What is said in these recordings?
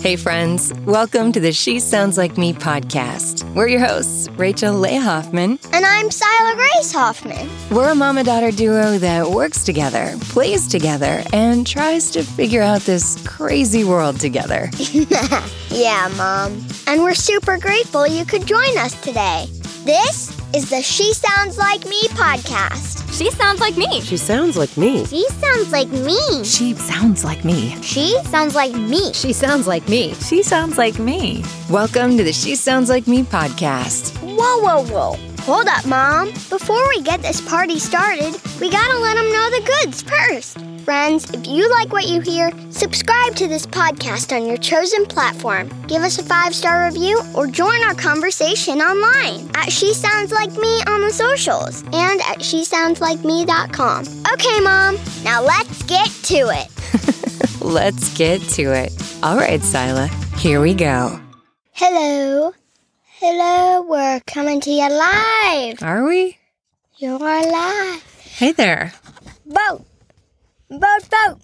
Hey, friends, welcome to the She Sounds Like Me podcast. We're your hosts, Rachel Leigh Hoffman. And I'm Sila Grace Hoffman. We're a mama daughter duo that works together, plays together, and tries to figure out this crazy world together. yeah, Mom. And we're super grateful you could join us today. This is the She Sounds Like Me podcast. She sounds like me. She sounds like me. She sounds like me. She sounds like me. She sounds like me. She sounds like me. She sounds like me. Welcome to the She Sounds Like Me podcast. Whoa, whoa, whoa. Hold up, Mom. Before we get this party started, we gotta let them know the goods first. Friends, if you like what you hear, subscribe to this podcast on your chosen platform. Give us a five star review or join our conversation online at She Sounds Like Me on the socials and at SheSoundsLikeMe.com. Okay, Mom, now let's get to it. Let's get to it. All right, Sila, here we go. Hello. Hello, we're coming to you live. Are we? You're live. Hey there. Boat. Boat, boat.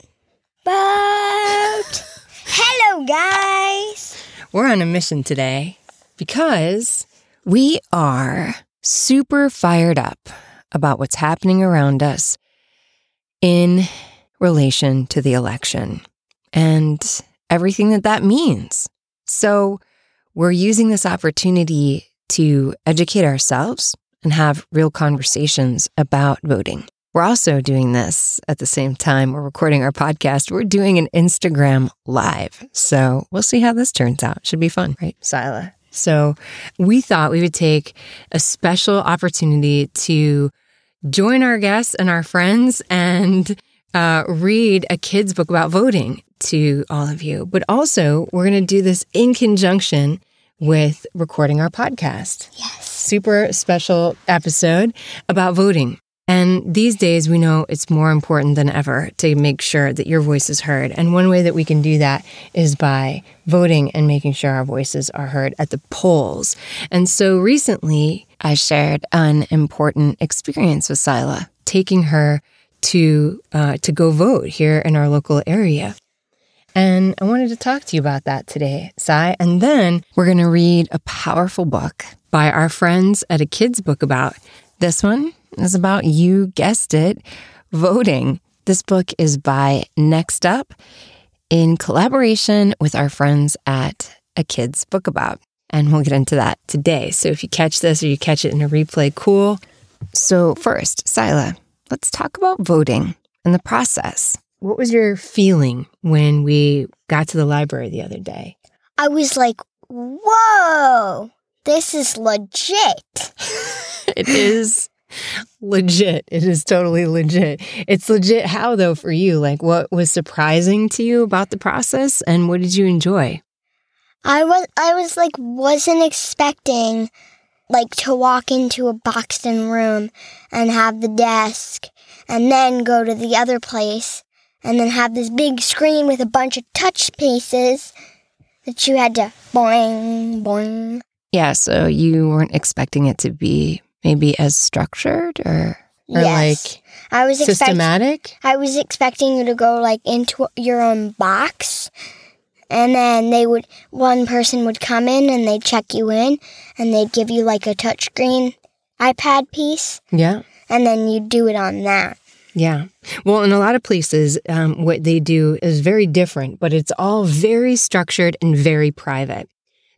Boat. Hello, guys. We're on a mission today because we are super fired up about what's happening around us in relation to the election and everything that that means. So, we're using this opportunity to educate ourselves and have real conversations about voting. We're also doing this at the same time we're recording our podcast. We're doing an Instagram live. So we'll see how this turns out. Should be fun, right, Sila? So we thought we would take a special opportunity to join our guests and our friends and uh, read a kid's book about voting to all of you. But also, we're going to do this in conjunction with recording our podcast. Yes. Super special episode about voting. And these days, we know it's more important than ever to make sure that your voice is heard. And one way that we can do that is by voting and making sure our voices are heard at the polls. And so recently, I shared an important experience with Sila, taking her to uh, to go vote here in our local area. And I wanted to talk to you about that today, Sai. And then we're going to read a powerful book by our friends at a kids book about. This one is about, you guessed it, voting. This book is by Next Up in collaboration with our friends at a kids book about. And we'll get into that today. So if you catch this or you catch it in a replay, cool. So, first, Sila, let's talk about voting and the process. What was your feeling when we got to the library the other day? I was like, whoa, this is legit. it is legit. It is totally legit. It's legit how though for you? Like what was surprising to you about the process and what did you enjoy? I was I was like wasn't expecting like to walk into a boxed in room and have the desk and then go to the other place and then have this big screen with a bunch of touch pieces that you had to boing boing. Yeah, so you weren't expecting it to be maybe as structured or or yes. like I was expect- systematic? I was expecting you to go like into your own box and then they would one person would come in and they'd check you in and they'd give you like a touchscreen iPad piece Yeah. and then you'd do it on that. Yeah. Well, in a lot of places, um, what they do is very different, but it's all very structured and very private.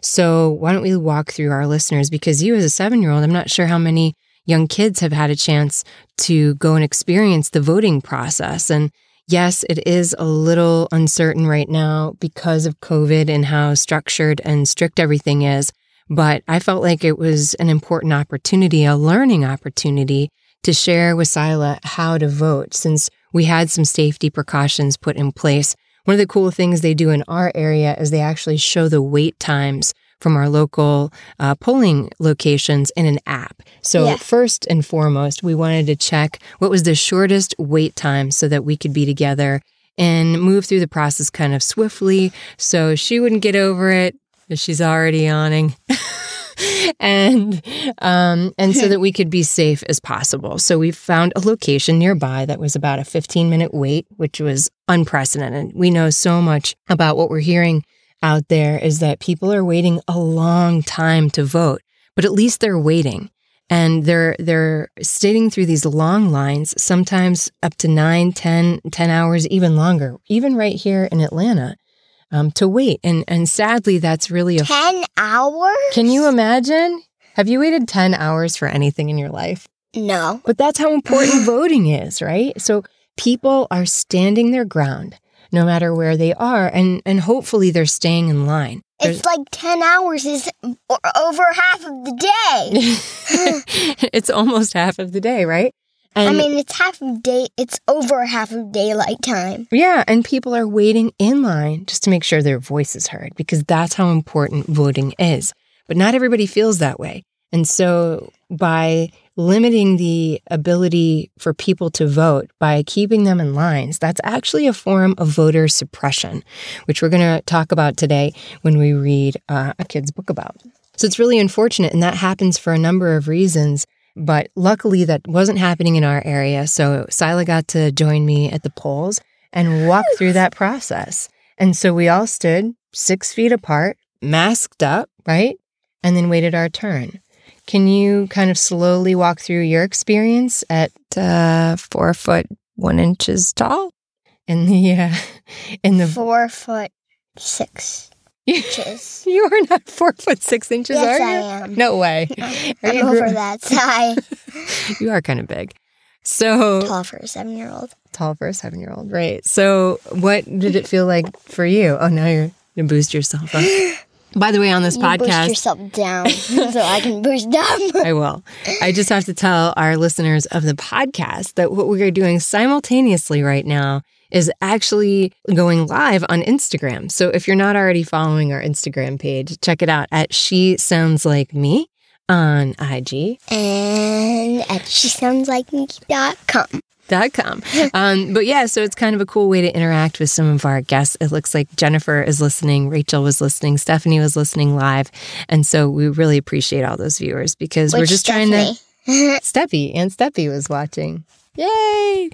So, why don't we walk through our listeners? Because you, as a seven year old, I'm not sure how many young kids have had a chance to go and experience the voting process. And yes, it is a little uncertain right now because of COVID and how structured and strict everything is. But I felt like it was an important opportunity, a learning opportunity to share with Sila how to vote since we had some safety precautions put in place. One of the cool things they do in our area is they actually show the wait times from our local uh, polling locations in an app. So, Yeah. first and foremost, we wanted to check what was the shortest wait time so that we could be together and move through the process kind of swiftly so she wouldn't get over it if she's already yawning. and um, and so that we could be safe as possible. So we found a location nearby that was about a 15 minute wait, which was unprecedented. We know so much about what we're hearing out there is that people are waiting a long time to vote, but at least they're waiting. And they're they're sitting through these long lines, sometimes up to 9, 10, 10 hours, even longer, even right here in Atlanta, um, to wait. And and sadly, that's really a 10 hours? Can you imagine? Have you waited 10 hours for anything in your life? No. But that's how important voting is, right? So people are standing their ground no matter where they are and and hopefully they're staying in line. It's like 10 hours is over half of the day. it's almost half of the day, right? And I mean, it's half of day, it's over half of daylight time. yeah, and people are waiting in line just to make sure their voice is heard because that's how important voting is. But not everybody feels that way. And so by limiting the ability for people to vote by keeping them in lines, that's actually a form of voter suppression, which we're going to talk about today when we read uh, a kid's book about. So it's really unfortunate, and that happens for a number of reasons. But luckily, that wasn't happening in our area. So Sila got to join me at the polls and walk through that process. And so we all stood six feet apart, masked up, right? And then waited our turn. Can you kind of slowly walk through your experience at uh, four foot one inches tall in the uh, in the Four foot six inches. you are not four foot six inches, yes, are I you? am. No way. Are I'm you over gr- that size. You are kind of big. So Tall for a seven year old. tall for a seven year old, right? So what did it feel like for you? Oh, now you're gonna boost yourself up. By the way, on this You boost podcast, yourself down so I can boost up. I will. I just have to tell our listeners of the podcast that what we are doing simultaneously right now is actually going live on Instagram. So if you're not already following our Instagram page, check it out at She Sounds Like Me on IG. and at she sounds like me.com. dot com. Um, but yeah, so it's kind of a cool way to interact with some of our guests. It looks like Jennifer is listening, Rachel was listening, Stephanie was listening live. And so we really appreciate all those viewers because we're Which just trying to. Stephanie? Steppy and Steppy was watching. Yay!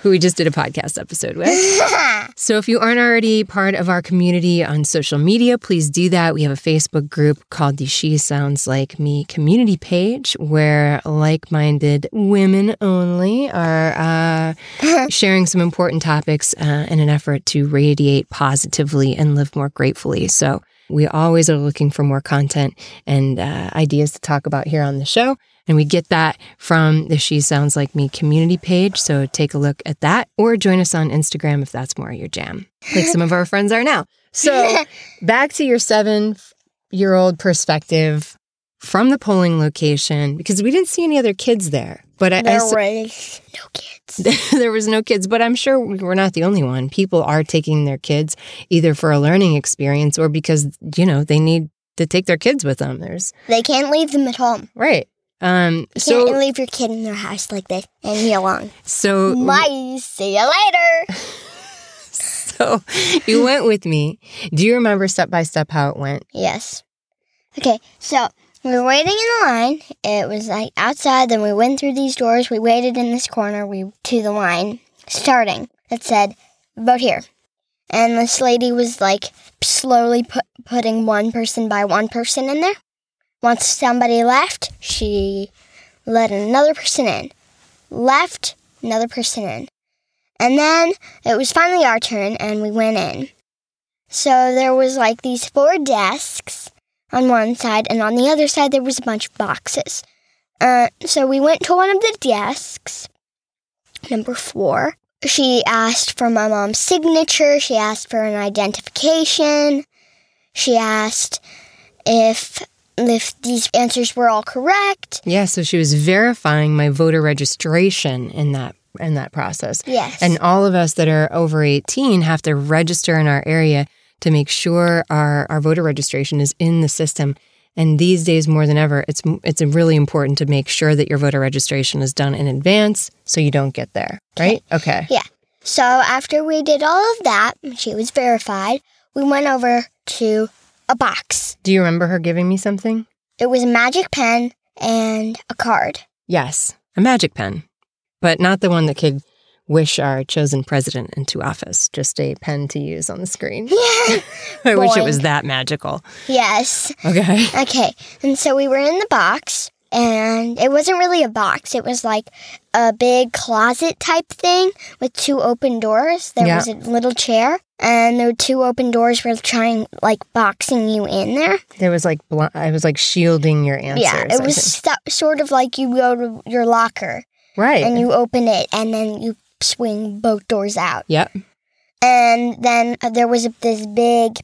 Who we just did a podcast episode with. So if you aren't already part of our community on social media, please do that. We have a Facebook group called the She Sounds Like Me community page where like minded women only are uh, sharing some important topics uh, in an effort to radiate positively and live more gratefully. So we always are looking for more content and uh, ideas to talk about here on the show. And we get that from the She Sounds Like Me community page. So take a look at that or join us on Instagram if that's more your jam, like some of our friends are now. So back to your seven year old perspective from the polling location, because we didn't see any other kids there. But I, I There s- was no kids. there was no kids, but I'm sure we're not the only one. People are taking their kids either for a learning experience or because, you know, they need to take their kids with them. There's They can't leave them at home. right. Um You so can't leave your kid in their house like this and be alone. so Bye. See you later. so you went with me. Do you remember step by step how it went? Yes. Okay, so we were waiting in the line. It was like outside. Then we went through these doors. We waited in this corner. We to the line starting. It said, "Vote here," and this lady was like slowly put, putting one person by one person in there. Once somebody left, she let another person in. Left another person in, and then it was finally our turn, and we went in. So there was like these four desks on one side, and on the other side there was a bunch of boxes. Uh, so we went to one of the desks, number four. She asked for my mom's signature. She asked for an identification. She asked if if these answers were all correct. Yeah, so she was verifying my voter registration in that in that process. Yes. And all of us that are over 18 have to register in our area to make sure our, our voter registration is in the system. And these days more than ever, it's it's really important to make sure that your voter registration is done in advance so you don't get there, right? Okay. Yeah. So after we did all of that, she was verified. We went over to a box. Do you remember her giving me something? It was a magic pen and a card. Yes, a magic pen, but not the one that could wish our chosen president into office. Just a pen to use on the screen. Yeah. I wish it was that magical. yes. Okay. Okay. And so we were in the box, and it wasn't really a box. It was like a big closet type thing with two open doors. There Yeah. was a little chair, and there were two open doors were trying, like, boxing you in there. There was like bl- I was like shielding your answers. yeah. It I was sto- sort of like you go to your locker right. and you open it, and then you swing both doors out. yep. And then uh, there was this big,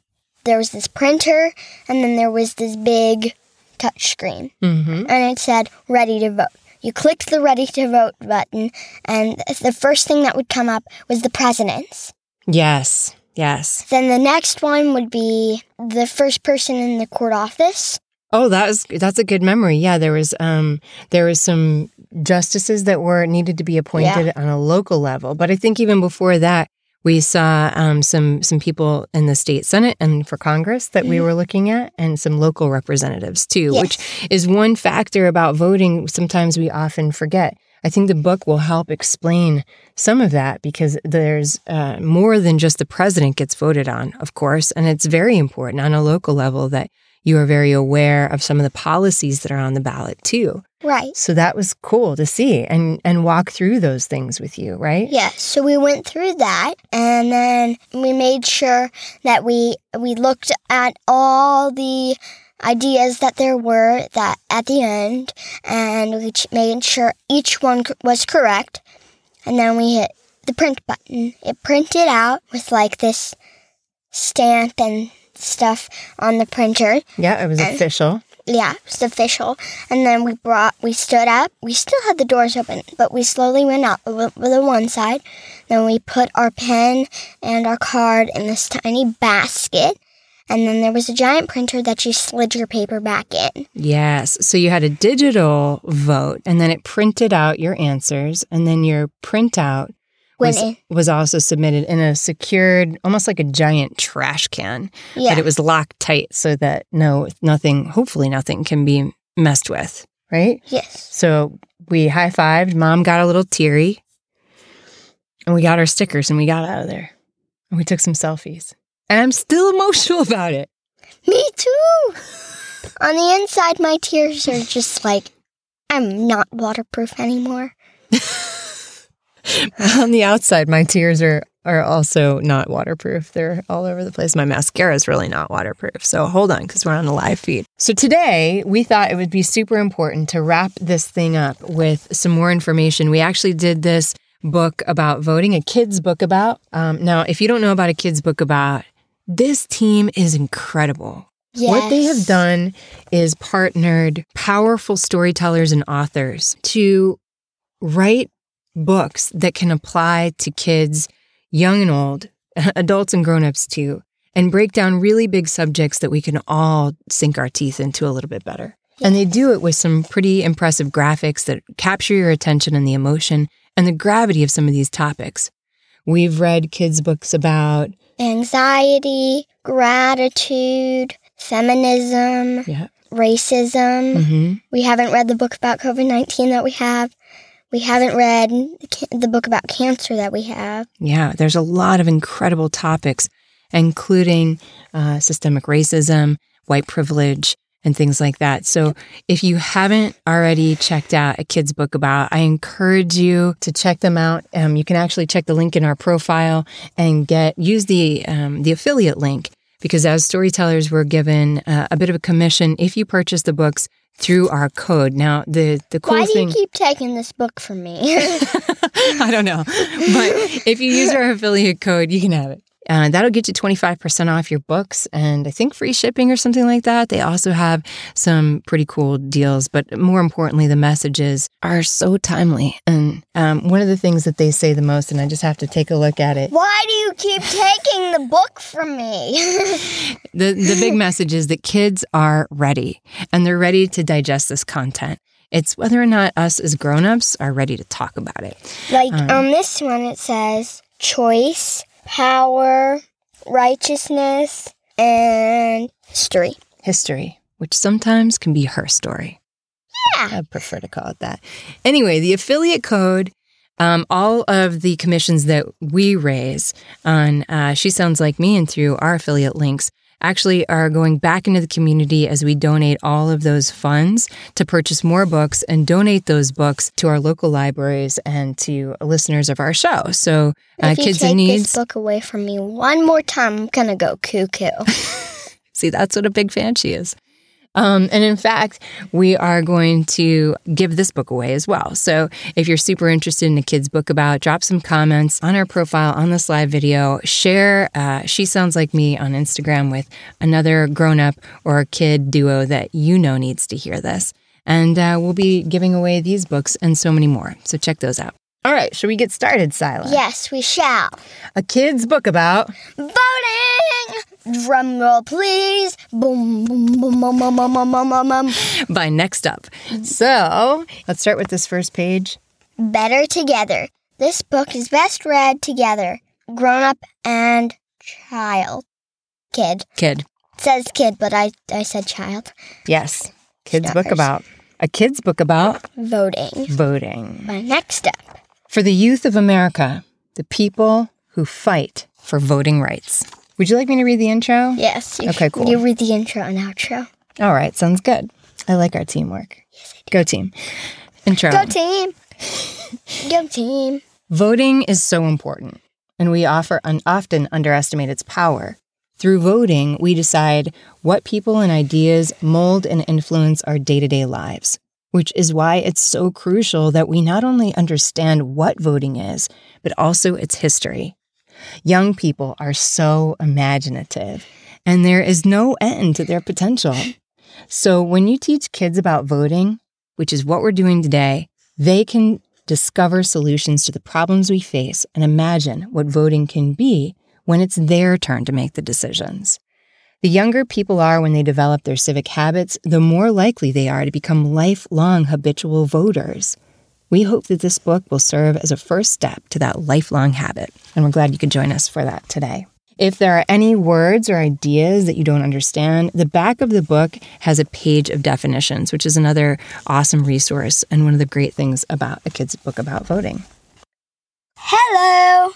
there was this printer, and then there was this big touch screen. Mm-hmm. and it said ready to vote. You clicked the ready to vote button, and the first thing that would come up was the president's. Yes. Yes. Then the next one would be the first person in the court office. Oh, that was that's a good memory. Yeah, there was um there was some justices that were needed to be appointed on a local level, but I think even before that, we saw um, some some people in the state senate and for Congress that we were looking at, and some local representatives too, Yes. which is one factor about voting. Sometimes we often forget. I think the book will help explain some of that because there's uh, more than just the president gets voted on, of course, and it's very important on a local level that you are very aware of some of the policies that are on the ballot too. Right. So that was cool to see and and walk through those things with you, right? Yeah, so we went through that and then we made sure that we we looked at all the ideas that there were that at the end and we made sure each one was correct and then we hit the print button. It printed out with like this stamp and stuff on the printer. Yeah, it was official. Yeah, it was official. And then we brought, we stood up. We still had the doors open, but we slowly went up over the one side. Then we put our pen and our card in this tiny basket. And then there was a giant printer that you slid your paper back in. Yes. So you had a digital vote and then it printed out your answers and then your printout was, in. was also submitted in a secured, almost like a giant trash can. Yeah. But it was locked tight so that no, nothing, hopefully nothing can be messed with, right? yes. So we high fived. Mom got a little teary and we got our stickers and we got out of there and we took some selfies. And I'm still emotional about it. Me too. On the inside, my tears are just like, I'm not waterproof anymore. On the outside, my tears are are also not waterproof. They're all over the place. My mascara is really not waterproof. So hold on, because we're on a live feed. So today, we thought it would be super important to wrap this thing up with some more information. We actually did this book about voting, a kid's book about. Um, now, if you don't know about a kid's book about, this team is incredible. Yes. What they have done is partnered powerful storytellers and authors to write books that can apply to kids, young and old, adults and grown-ups too, and break down really big subjects that we can all sink our teeth into a little bit better. And they do it with some pretty impressive graphics that capture your attention and the emotion and the gravity of some of these topics. We've read kids' books about anxiety, gratitude, feminism, yeah. racism. hmm We haven't read the book about COVID 19 that we have. We haven't read the the book about cancer that we have. Yeah, there's a lot of incredible topics, including uh, systemic racism, white privilege, and things like that. So, if you haven't already checked out a kid's book about, I encourage you to check them out. Um, you can actually check the link in our profile and get use the um, the affiliate link because as storytellers, we're given uh, a bit of a commission if you purchase the books through our code. Now, the the cool Why do thing. you keep taking this book from me? I don't know. But if you use our affiliate code, you can have it. Uh, that'll get you 25% off your books and I think free shipping or something like that. They also have some pretty cool deals, but more importantly, the messages are so timely. And um, one of the things that they say the most, and I just have to take a look at it, Why do you keep taking the book from me? the, the big message is that kids are ready and they're ready to digest this content. It's whether or not us as grown-ups are ready to talk about it. like on this one, it says choice, power, righteousness, and history. history, which sometimes can be her story. Yeah. I prefer to call it that. Anyway, the affiliate code Um, all of the commissions that we raise on uh, She Sounds Like Me and through our affiliate links actually are going back into the community as we donate all of those funds to purchase more books and donate those books to our local libraries and to listeners of our show. So, uh, if you kids take in needs. this book away from me one more time, I'm gonna go cuckoo. See, that's what a big fan she is. Um, and in fact, we are going to give this book away as well. So if you're super interested in a kid's book about, drop some comments on our profile on this live video. Share uh, She Sounds Like Me on Instagram with another grown up or a kid duo that you know needs to hear this. And uh, we'll be giving away these books and so many more. So check those out. All right, should we get started, Sila? yes, we shall. A kid's book about Voting! Drum roll, please. Boom, boom, boom, boom, boom, boom, boom, boom, boom, boom. by Next Up. So let's start with this first page. Better together. This book is best read together. Grown up and child. Kid. Kid. It says kid, but I, I said child. Yes. Kids book about a kid's book about Voting. voting. My next step. For the youth of America, the people who fight for voting rights. Would you like me to read the intro? Yes. You, Okay, cool. You read the intro and outro. All right, sounds good. I like our teamwork. Yes, I do. Go team. Intro. Go team. Go team. Voting is so important, and we offer un- often underestimate its power. Through voting, we decide what people and ideas mold and influence our day to day lives, which is why it's so crucial that we not only understand what voting is, but also its history. Young people are so imaginative, and there is no end to their potential. So, when you teach kids about voting, which is what we're doing today, they can discover solutions to the problems we face and imagine what voting can be when it's their turn to make the decisions. The younger people are when they develop their civic habits, the more likely they are to become lifelong habitual voters. We hope that this book will serve as a first step to that lifelong habit, and we're glad you could join us for that today. If there are any words or ideas that you don't understand, the back of the book has a page of definitions, which is another awesome resource and one of the great things about a kid's book about voting. Hello!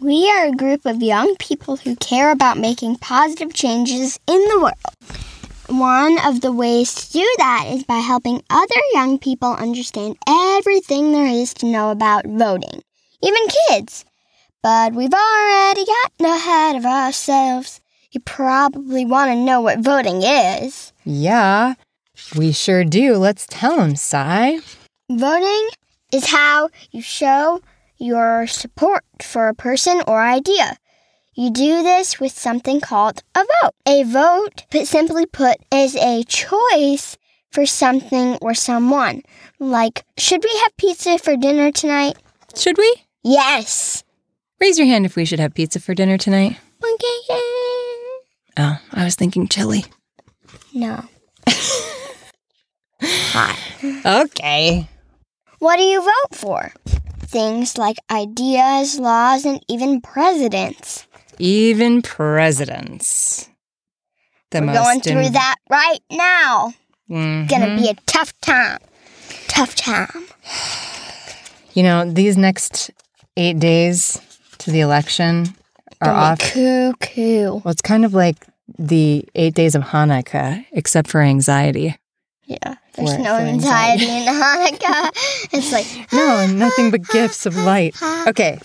We are a group of young people who care about making positive changes in the world. One of the ways to do that is by helping other young people understand everything there is to know about voting, even kids. But we've already gotten ahead of ourselves. You probably want to know what voting is. Yeah, we sure do. Let's tell them, Cy. Voting is how you show your support for a person or idea. You do this with something called a vote. A vote, put simply put, is a choice for something or someone. Like, should we have pizza for dinner tonight? Should we? Yes. Raise your hand if we should have pizza for dinner tonight. Okay. Oh, I was thinking chili. No. Hot. Okay. What do you vote for? Things like ideas, laws, and even presidents. Even presidents. The We're most going through in- that right now. Mhm. Gonna be a tough time. Tough time. You know, these next eight days to the election are off. Cuckoo. Well, it's kind of like the eight days of Hanukkah, except for anxiety. Yeah. There's For- no for anxiety in Hanukkah. It's like, No, nothing but gifts of light. Okay,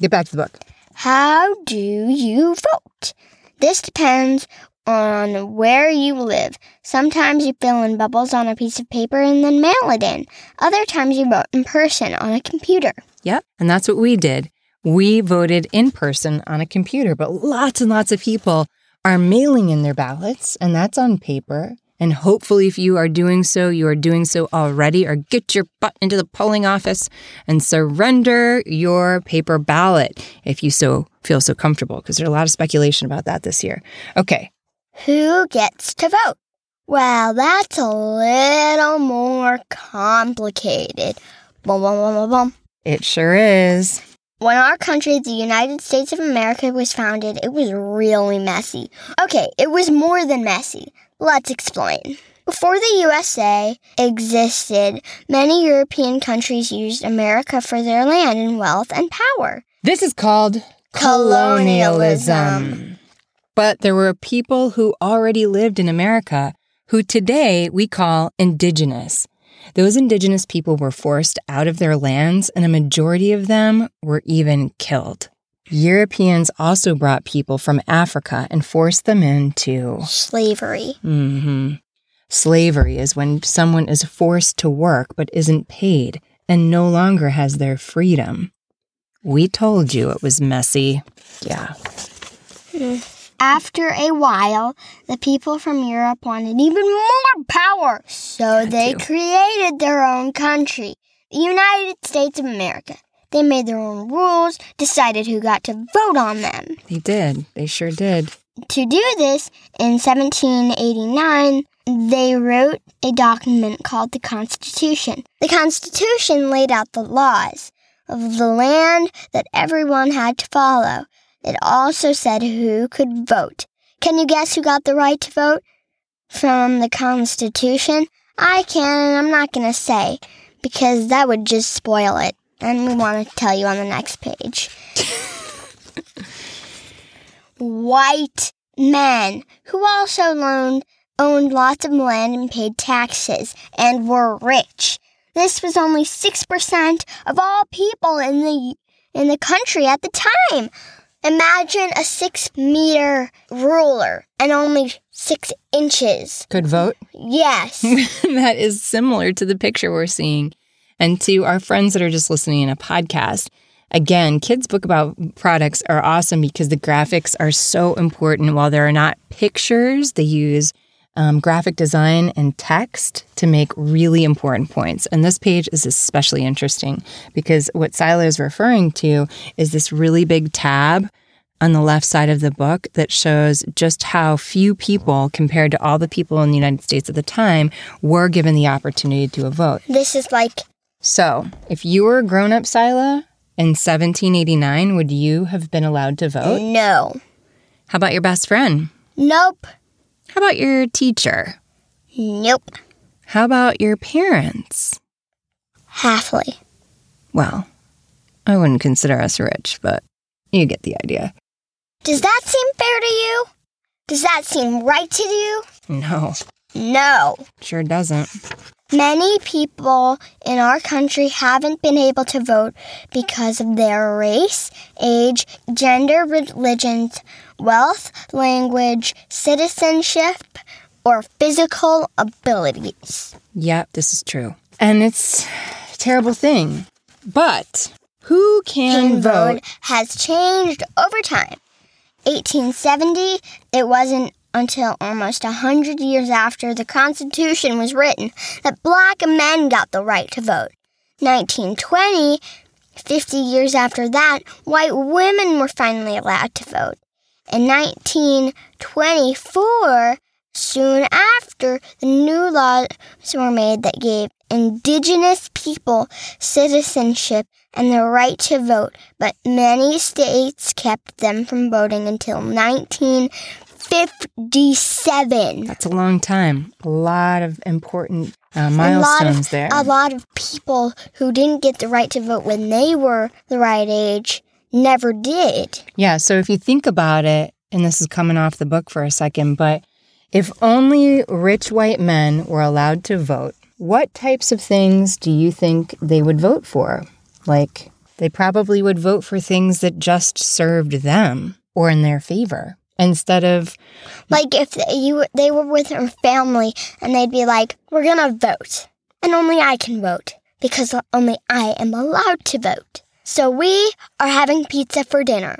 get back to the book. How do you vote? This depends on where you live. Sometimes you fill in bubbles on a piece of paper and then mail it in. Other times you vote in person on a computer. Yep. And that's what we did. We voted in person on a computer, but lots and lots of people are mailing in their ballots, and that's on paper. And hopefully, if you are doing so, you are doing so already, or get your butt into the polling office and surrender your paper ballot if you so feel so comfortable, because there's a lot of speculation about that this year. Okay. Who gets to vote? Well, that's a little more complicated. Boom, boom, boom, boom, boom. It sure is. When our country, the United States of America, was founded, it was really messy. Okay, it was more than messy. Let's explain. Before the USA existed, many European countries used America for their land and wealth and power. This is called Colonialism. But there were people who already lived in America who today we call indigenous. Those indigenous people were forced out of their lands, and a majority of them were even killed. Europeans also brought people from Africa and forced them into Slavery. hmm Slavery is when someone is forced to work but isn't paid and no longer has their freedom. We told you it was messy. Yeah. After a while, the people from Europe wanted even more power, so they created their own country, the United States of America. They made their own rules, decided who got to vote on them. They did. They sure did. To do this, in 1789, they wrote a document called the Constitution. The Constitution laid out the laws of the land that everyone had to follow. It also said who could vote. Can you guess who got the right to vote from the Constitution? I can, and I'm not going to say because that would just spoil it. And we want to tell you on the next page. White men who also loaned, owned lots of land and paid taxes and were rich. This was only 6% of all people in the in the country at the time. Imagine a 6 meter ruler and only 6 inches. Could vote? Yes. that is similar to the picture we're seeing. And to our friends that are just listening in a podcast, again, kids' book about products are awesome because the graphics are so important. While there are not pictures, they use um, graphic design and text to make really important points. And this page is especially interesting because what Sila is referring to is this really big tab on the left side of the book that shows just how few people, compared to all the people in the United States at the time, were given the opportunity to vote. this is like So, if you were a grown up, Sila, in 1789, would you have been allowed to vote? no. How about your best friend? Nope. How about your teacher? Nope. How about your parents? Halfly. Well, I wouldn't consider us rich, but you get the idea. Does that seem fair to you? Does that seem right to you? No, No. sure doesn't. Many people in our country haven't been able to vote because of their race, age, gender, religions, wealth, language, citizenship, or physical abilities. Yep, this is true. And it's a terrible thing. But who can, Can vote? vote has changed over time. 1870, it wasn't until almost a hundred years after the Constitution was written that black men got the right to vote. 1920, 50 years after that, white women were finally allowed to vote. In 1924, soon after, the new laws were made that gave indigenous people citizenship and the right to vote, but many states kept them from voting until 1957. That's a long time. A lot of important uh, a milestones of, there. A lot of people who didn't get the right to vote when they were the right age never did. Yeah, so if you think about it, and this is coming off the book for a second, but if only rich white men were allowed to vote, what types of things do you think they would vote for? Like, they probably would vote for things that just served them or in their favor instead of, Like if they, you they were with her family and they'd be like, "We're gonna vote, and only I can vote because only I am allowed to vote." So we are having pizza for dinner.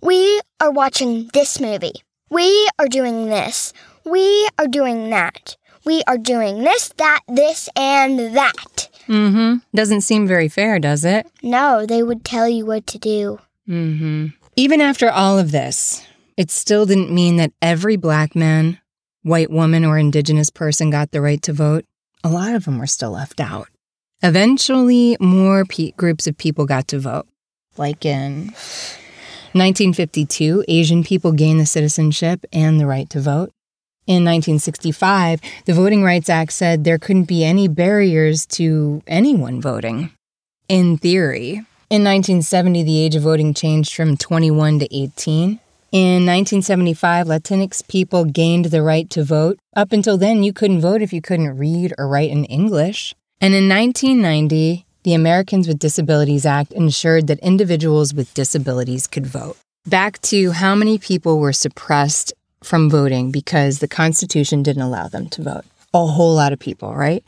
We are watching this movie. We are doing this. We are doing that. We are doing this, that, this, and that. mm hmm, doesn't seem very fair, does it? No, they would tell you what to do. Mm hmm. Even after all of this, it still didn't mean that every black man, white woman, or indigenous person got the right to vote. A lot of them were still left out. Eventually, more pe- groups of people got to vote. Like in 1952, Asian people gained the citizenship and the right to vote. In 1965, the Voting Rights Act said there couldn't be any barriers to anyone voting. In theory. In 1970, the age of voting changed from 21 to 18. In 1975, Latinx people gained the right to vote. Up until then, you couldn't vote if you couldn't read or write in English. And in 1990, the Americans with Disabilities Act ensured that individuals with disabilities could vote. Back to how many people were suppressed from voting because the Constitution didn't allow them to vote. A whole lot of people, right?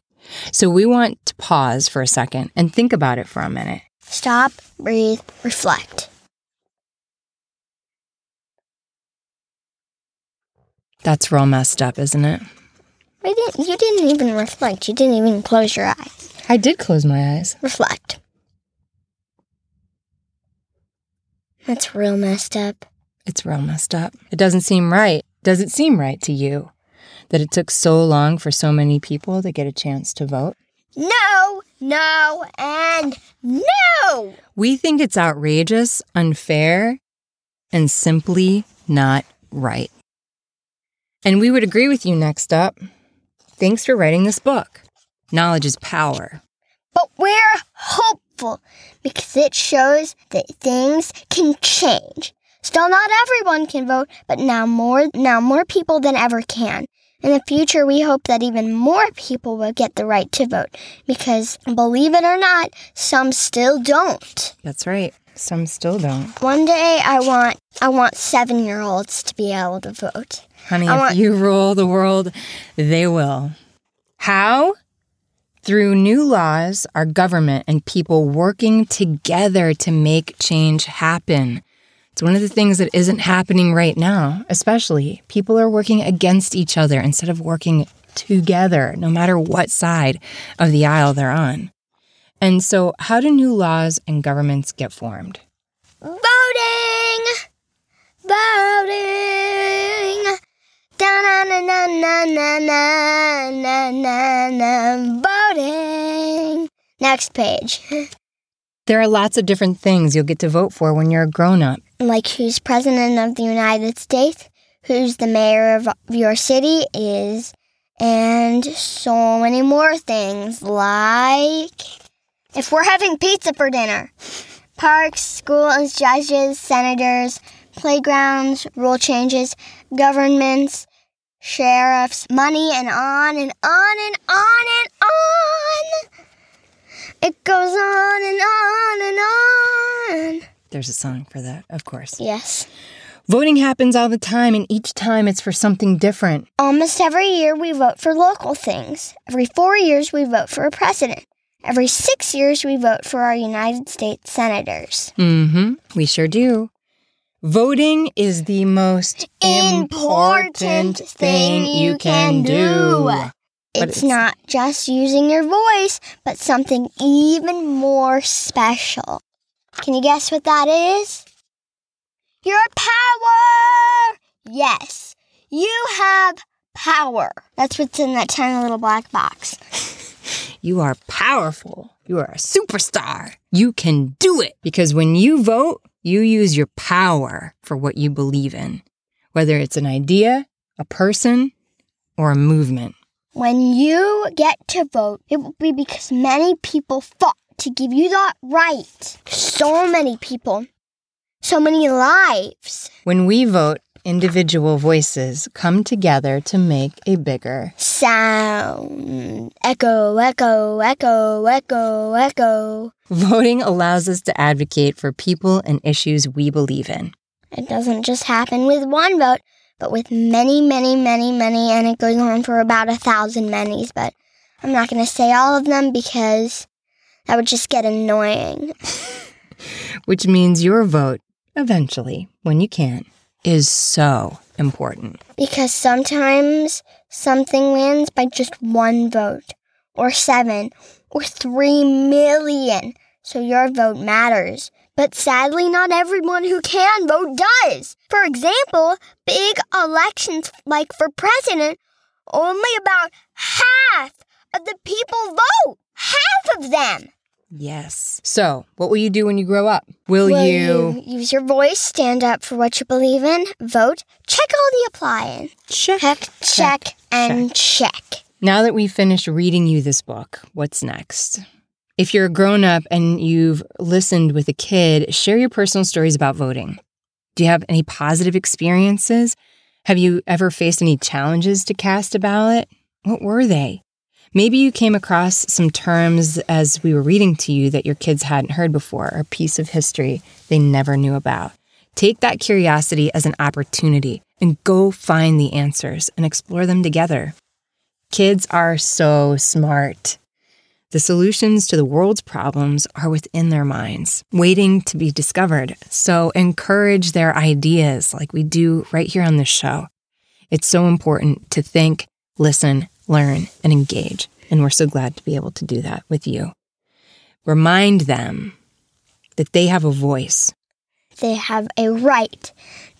So we want to pause for a second and think about it for a minute. Stop, breathe, reflect. That's real messed up, isn't it? I didn't, you didn't even reflect. You didn't even close your eyes. I did close my eyes. Reflect. That's real messed up. It's real messed up. It doesn't seem right. Does it seem right to you that it took so long for so many people to get a chance to vote? No, no, and no! We think it's outrageous, unfair, and simply not right. And we would agree with you next up. Thanks for writing this book. Knowledge is power. But we're hopeful because it shows that things can change. Still not everyone can vote, but now more now more people than ever can. In the future, we hope that even more people will get the right to vote because believe it or not, some still don't. That's right. Some still don't. One day I want I want 7-year-olds to be able to vote. Honey, I if want- you rule the world, they will. How? Through new laws, our government and people working together to make change happen. It's one of the things that isn't happening right now, especially. People are working against each other instead of working together, no matter what side of the aisle they're on. And so, how do new laws and governments get formed? Voting! Voting! Da na na na na na na na na voting. Next page. There are lots of different things you'll get to vote for when you're a grown up. Like who's president of the United States, who's the mayor of your city is, and so many more things like if we're having pizza for dinner, parks, schools, judges, senators, playgrounds, rule changes, governments, sheriffs, money, and on and on and on and on. It goes on and on and on. There's a song for that, of course. Yes. Voting happens all the time, and each time it's for something different. Almost every year we vote for local things. Every four years we vote for a president. Every six years we vote for our United States senators. Mm hmm. We sure do. Voting is the most important thing you can do. It's, it's- not just using your voice, but something even more special. Can you guess what that is? Your power! Yes, you have power. That's what's in that tiny little black box. You are powerful. You are a superstar. You can do it. Because when you vote, you use your power for what you believe in, whether it's an idea, a person, or a movement. When you get to vote, it will be because many people fought to give you that right. So many people. So many lives. When we vote, individual voices come together to make a bigger. Sound. Echo, echo, echo, echo, echo. Voting allows us to advocate for people and issues we believe in. It doesn't just happen with one vote, but with many, many, many, many, and it goes on for about a thousand manys. But I'm not going to say all of them because that would just get annoying. which means your vote, eventually, when you can, is so important. Because sometimes something wins by just one vote, or seven, or three million. So your vote matters. But sadly, not everyone who can vote does. For example, big elections like for president, only about half of the people vote. Half of them. Yes. So, what will you do when you grow up? Will, Will you, you use your voice, stand up for what you believe in, vote, check all the applying, check? check, check, and check. Now that we've finished reading you this book, what's next? If you're a grown up and you've listened with a kid, share your personal stories about voting. Do you have any positive experiences? Have you ever faced any challenges to cast a ballot? What were they? Maybe you came across some terms as we were reading to you that your kids hadn't heard before, or a piece of history they never knew about. Take that curiosity as an opportunity and go find the answers and explore them together. Kids are so smart. The solutions to the world's problems are within their minds, waiting to be discovered. So encourage their ideas like we do right here on this show. It's so important to think, listen, learn, and engage. And we're so glad to be able to do that with you. Remind them that they have a voice. They have a right.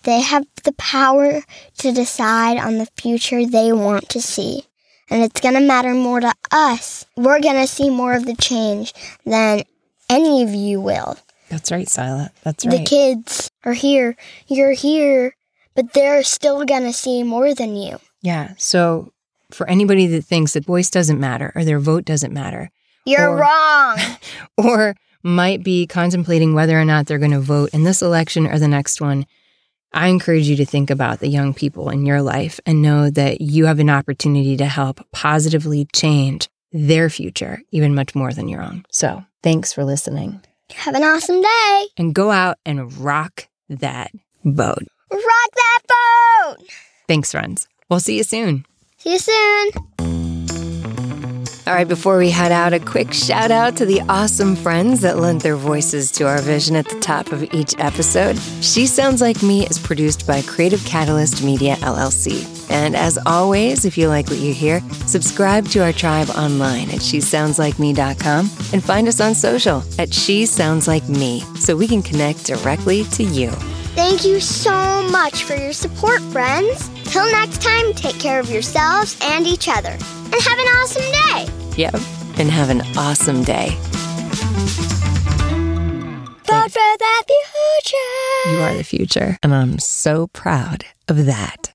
They have the power to decide on the future they want to see. And it's going to matter more to us. We're going to see more of the change than any of you will. That's right, Sila. That's right. The kids are here. You're here. But they're still going to see more than you. yeah. So for anybody that thinks that voice doesn't matter or their vote doesn't matter, You're Or- wrong. or might be contemplating whether or not they're going to vote in this election or the next one, I encourage you to think about the young people in your life and know that you have an opportunity to help positively change their future, even much more than your own. So thanks for listening Have an awesome day. and go out and rock that boat. Rock that boat. Thanks, friends. We'll see you soon. See you soon. All right, before we head out, a quick shout out to the awesome friends that lent their voices to our vision at the top of each episode. She Sounds Like Me is produced by Creative Catalyst Media LLC. And as always, if you like what you hear, subscribe to our tribe online at shesoundslikeme.com and find us on social at She Sounds Like Me so we can connect directly to you. Thank you so much for your support, friends. Till next time, take care of yourselves and each other. And have an awesome day. Yep, and have an awesome day. Vote for the future. You are the future, and I'm so proud of that.